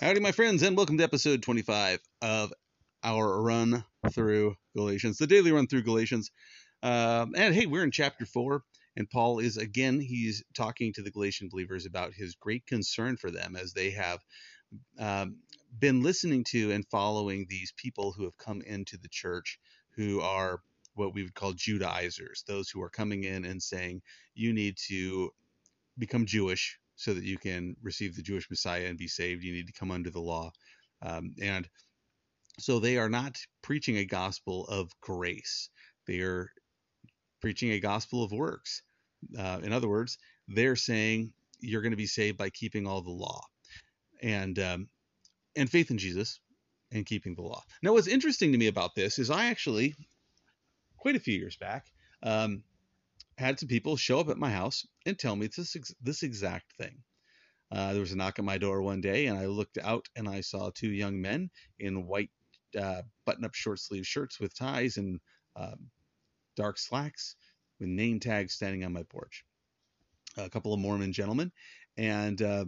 Howdy, my friends, and welcome to episode 25 of our run through Galatians, the daily run through Galatians. Um, and hey, we're in chapter 4, and Paul is again, he's talking to the Galatian believers about his great concern for them as they have um, been listening to and following these people who have come into the church who are what we would call Judaizers, those who are coming in and saying, you need to become Jewish so that you can receive the Jewish Messiah and be saved. You need to come under the law. Um, and so they are not preaching a gospel of grace, they are preaching a gospel of works. Uh, in other words, they're saying you're going to be saved by keeping all the law and um, and faith in Jesus and keeping the law. Now, what's interesting to me about this is I actually, quite a few years back, um, had some people show up at my house and tell me this this exact thing. Uh, there was a knock at my door one day, and I looked out and I saw two young men in white uh, button-up short-sleeve shirts with ties and um, dark slacks with name tags standing on my porch. A couple of Mormon gentlemen, and uh,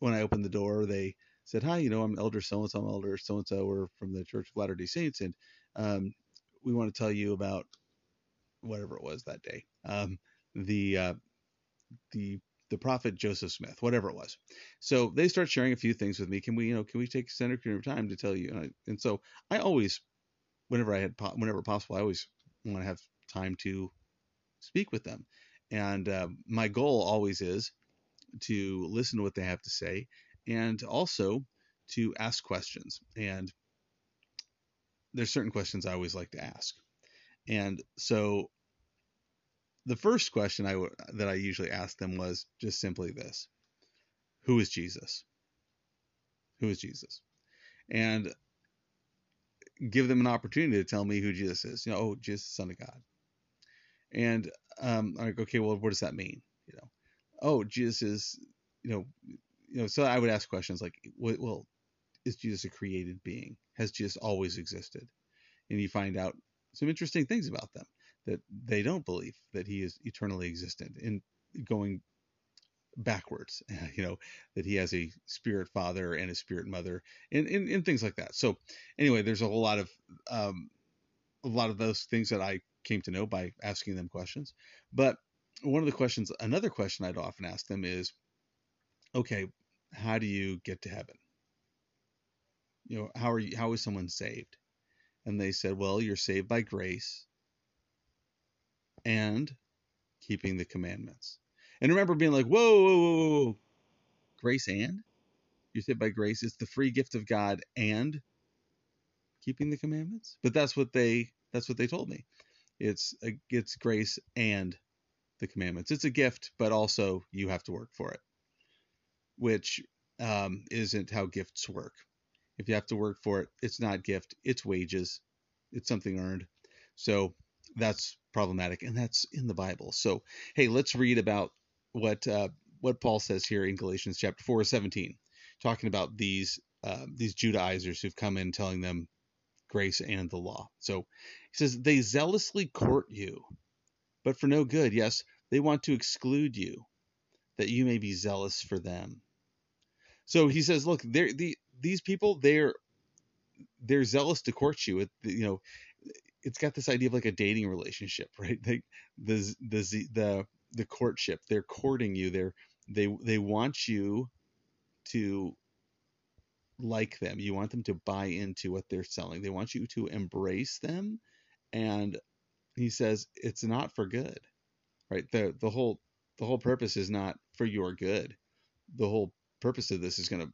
when I opened the door, they said, "Hi, you know, I'm Elder so and so. I'm Elder so and so. We're from the Church of Latter-day Saints, and um, we want to tell you about whatever it was that day. Um, the uh, the the prophet Joseph Smith, whatever it was. So they start sharing a few things with me. Can we, you know, can we take center of time to tell you? And, I, and so I always, whenever I had, whenever possible, I always want to have time to speak with them. And uh, my goal always is to listen to what they have to say and also to ask questions. And there's certain questions I always like to ask. And so the first question I w- that I usually asked them was just simply this: Who is Jesus? Who is Jesus? And give them an opportunity to tell me who Jesus is. You know, oh, Jesus, Son of God. And um, I'm like, okay, well, what does that mean? You know, oh, Jesus is, you know, you know. So I would ask questions like, well, is Jesus a created being? Has Jesus always existed? And you find out some interesting things about them that they don't believe that he is eternally existent in going backwards you know that he has a spirit father and a spirit mother and, and, and things like that. So anyway there's a whole lot of um, a lot of those things that i came to know by asking them questions. But one of the questions another question i'd often ask them is okay how do you get to heaven? You know how are you how is someone saved and they said well you're saved by grace and keeping the commandments. And remember being like, whoa, whoa, whoa, whoa. grace and? You're saved by grace. It's the free gift of God and keeping the commandments. But that's what they that's what they told me. It's it's grace and the commandments. It's a gift, but also you have to work for it, which um, isn't how gifts work. If you have to work for it, it's not gift. It's wages. It's something earned. So that's problematic, and that's in the Bible. So, hey, let's read about what uh, what Paul says here in Galatians chapter 4, 17, talking about these uh, these Judaizers who've come in telling them grace and the law. So he says they zealously court you, but for no good. Yes, they want to exclude you, that you may be zealous for them. So he says, look, the these people they're they're zealous to court you. It, you know, it's got this idea of like a dating relationship, right? They, the the the the courtship. They're courting you. They're they they want you to like them. You want them to buy into what they're selling. They want you to embrace them. And he says it's not for good. Right? The the whole the whole purpose is not for your good. The whole purpose of this is going to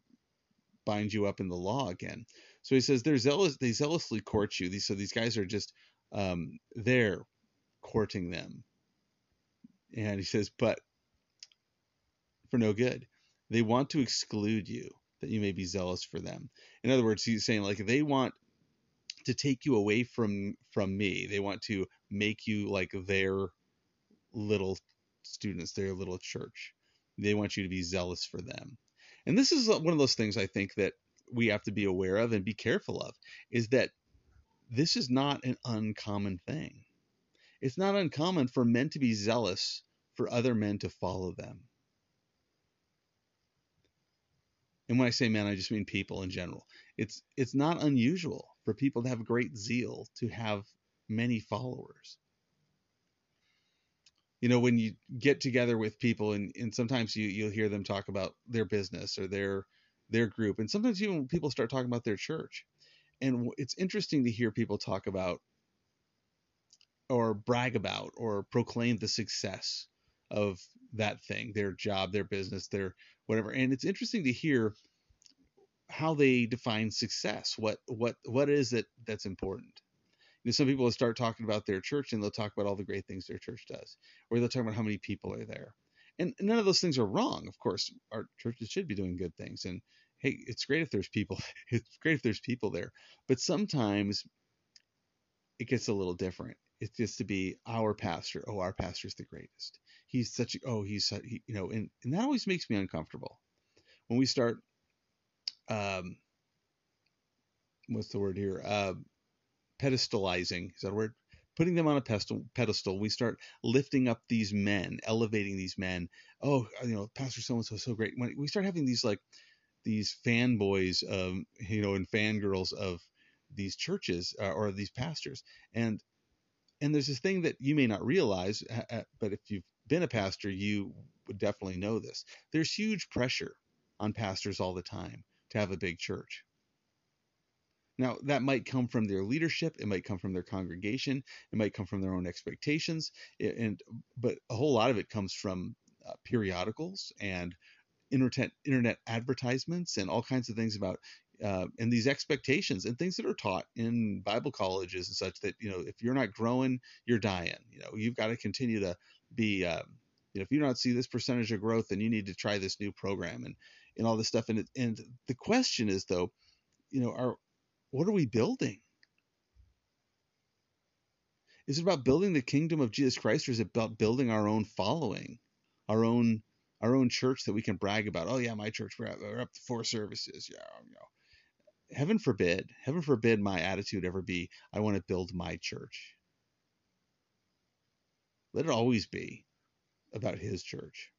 bind you up in the law again. So he says they're zealous. They zealously court you. These so these guys are just um, they're courting them. And he says, but for no good. They want to exclude you that you may be zealous for them. In other words, he's saying like they want to take you away from from me. They want to make you like their little students, their little church. They want you to be zealous for them. And this is uh, one of those things I think that we have to be aware of and be careful of is that this is not an uncommon thing. It's not uncommon for men to be zealous for other men to follow them. And when I say men, I just mean people in general. It's it's not unusual for people to have great zeal to have many followers. You know, when you get together with people and, and sometimes you, you'll hear them talk about their business or their their group. And sometimes even people start talking about their church. And it's interesting to hear people talk about or brag about or proclaim the success of that thing, their job, their business, their whatever. And it's interesting to hear how they define success. What what what is it that's important? You know, some people will start talking about their church and they'll talk about all the great things their church does, or they'll talk about how many people are there. And none of those things are wrong. Of course, our churches should be doing good things. And hey, it's great if there's people. It's great if there's people there. But sometimes it gets a little different. It's just to be our pastor. Oh, our pastor's the greatest. He's such oh, he's, he, you know, and, and that always makes me uncomfortable. When we start um, what's the word here? Uh, pedestalizing. Is that a word? Putting them on a pedestal, pedestal. We start lifting up these men, elevating these men. Oh, you know, Pastor so and so so great. When we start having these like these fanboys, um, you know, and fangirls of these churches uh, or these pastors, and and there's this thing that you may not realize, but if you've been a pastor, you would definitely know this. There's huge pressure on pastors all the time to have a big church. Now, that might come from their leadership, it might come from their congregation, it might come from their own expectations, and but a whole lot of it comes from uh, periodicals and internet internet advertisements and all kinds of things about uh, and these expectations and things that are taught in Bible colleges and such that you know if you're not growing, you're dying. You know, you've got to continue to be. Um, you know, if you don't see this percentage of growth, then you need to try this new program. And and all this stuff. And it, and the question is though, you know, are what are we building? Is it about building the kingdom of Jesus Christ, or is it about building our own following, our own our own church that we can brag about? Oh yeah, my church we're up, we're up to four services. Yeah, you know. Heaven forbid, heaven forbid my attitude ever be, I want to build my church. Let it always be about his church.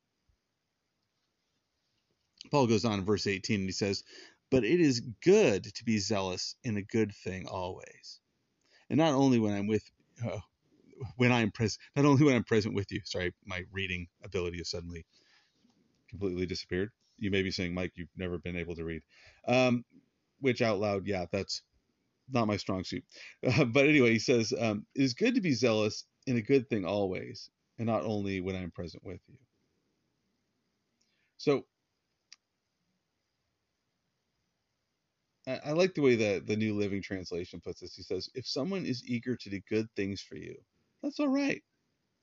Paul goes on in verse 18 and he says, But it is good to be zealous in a good thing always. And not only when I'm with, uh, when I'm present, not only when I'm present with you. Sorry, my reading ability has suddenly completely disappeared. You may be saying, Mike, you've never been able to read. Um, which out loud, yeah, that's not my strong suit. Uh, but anyway, he says, um, It is good to be zealous in a good thing always, and not only when I'm present with you. So I, like the way that the New Living Translation puts this. He says, if someone is eager to do good things for you, that's all right.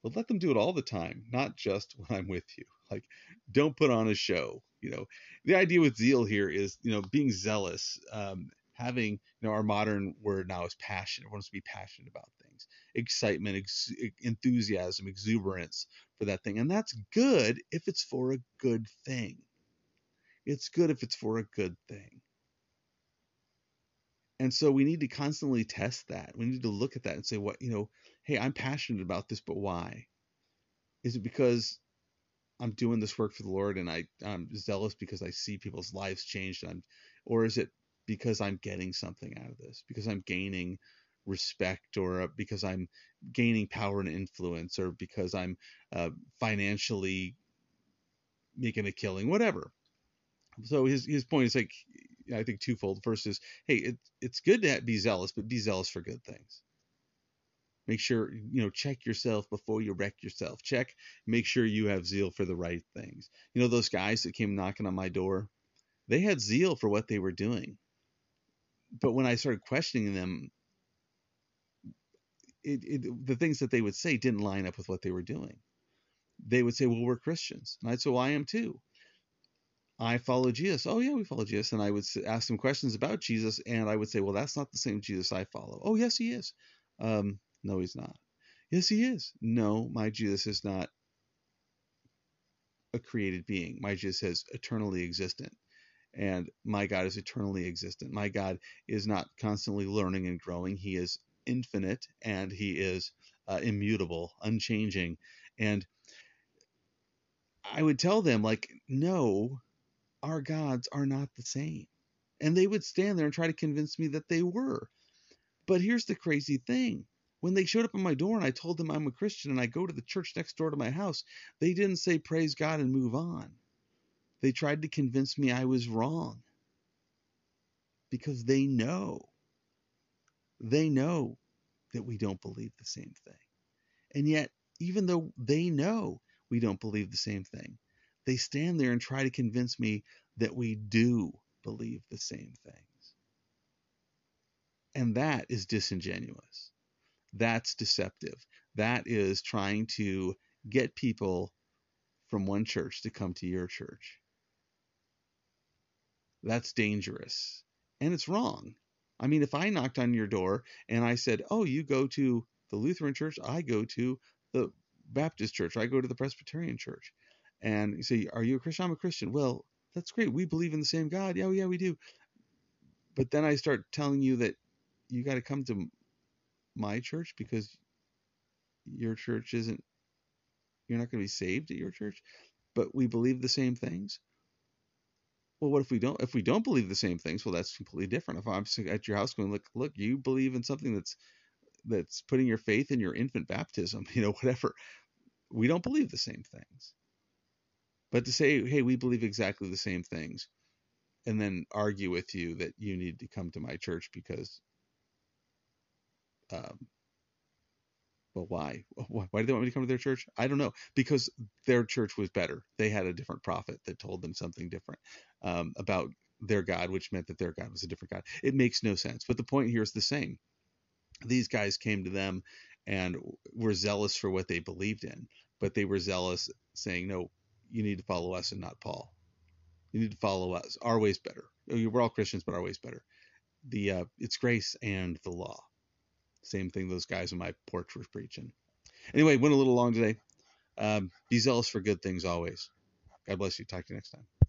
But let them do it all the time, not just when I'm with you. Like, don't put on a show. You know, the idea with zeal here is, you know, being zealous, um, having, you know, our modern word now is passion. Everyone wants to be passionate about things, excitement, ex- enthusiasm, exuberance for that thing. And that's good if it's for a good thing. It's good if it's for a good thing. And so we need to constantly test that. We need to look at that and say, what, you know, hey, I'm passionate about this, but why? Is it because I'm doing this work for the Lord and I, I'm zealous because I see people's lives changed? I'm, or is it because I'm getting something out of this? Because I'm gaining respect or uh, because I'm gaining power and influence or because I'm uh, financially making a killing, whatever. So his his point is like I think twofold. First is, hey, it, it's good to be zealous, but be zealous for good things. Make sure you know check yourself before you wreck yourself. Check, make sure you have zeal for the right things. You know those guys that came knocking on my door, they had zeal for what they were doing, but when I started questioning them, it, it, the things that they would say didn't line up with what they were doing. They would say, "Well, we're Christians," and I'd say, "Well, I am too." I follow Jesus. Oh yeah, we follow Jesus. And I would ask them questions about Jesus, and I would say, well, that's not the same Jesus I follow. Oh yes, he is. Um, no, he's not. Yes, he is. No, my Jesus is not a created being. My Jesus is eternally existent. And my God is eternally existent. My God is not constantly learning and growing. He is infinite and he is uh, immutable, unchanging. And I would tell them, like, no, our gods are not the same. And they would stand there and try to convince me that they were. But here's the crazy thing. When they showed up at my door and I told them I'm a Christian and I go to the church next door to my house, they didn't say praise God and move on. They tried to convince me I was wrong because they know. They know that we don't believe the same thing. And yet, even though they know we don't believe the same thing, they stand there and try to convince me that we do believe the same things. And that is disingenuous. That's deceptive. That is trying to get people from one church to come to your church. That's dangerous. And it's wrong. I mean, if I knocked on your door and I said, Oh, you go to the Lutheran church, I go to the Baptist church, I go to the Presbyterian church. And you say, Are you a Christian? I'm a Christian. Well, that's great. We believe in the same God. Yeah, yeah, we do. But then I start telling you that you got to come to my church because your church isn't, you're not going to be saved at your church, but we believe the same things. Well, what if we don't? If we don't believe the same things, well, that's completely different. If I'm at your house going, look, look, you believe in something that's that's putting your faith in your infant baptism, you know, whatever. We don't believe the same things. But to say, hey, we believe exactly the same things, and then argue with you that you need to come to my church because, um, well, why? Why do they want me to come to their church? I don't know. Because their church was better. They had a different prophet that told them something different um, about their God, which meant that their God was a different God. It makes no sense. But the point here is the same. These guys came to them and were zealous for what they believed in, but they were zealous saying, no, you need to follow us and not Paul. You need to follow us. Our way's better. We're all Christians, but our way's better. The uh, it's grace and the law. Same thing those guys on my porch were preaching. Anyway, went a little long today. Um, be zealous for good things always. God bless you. Talk to you next time.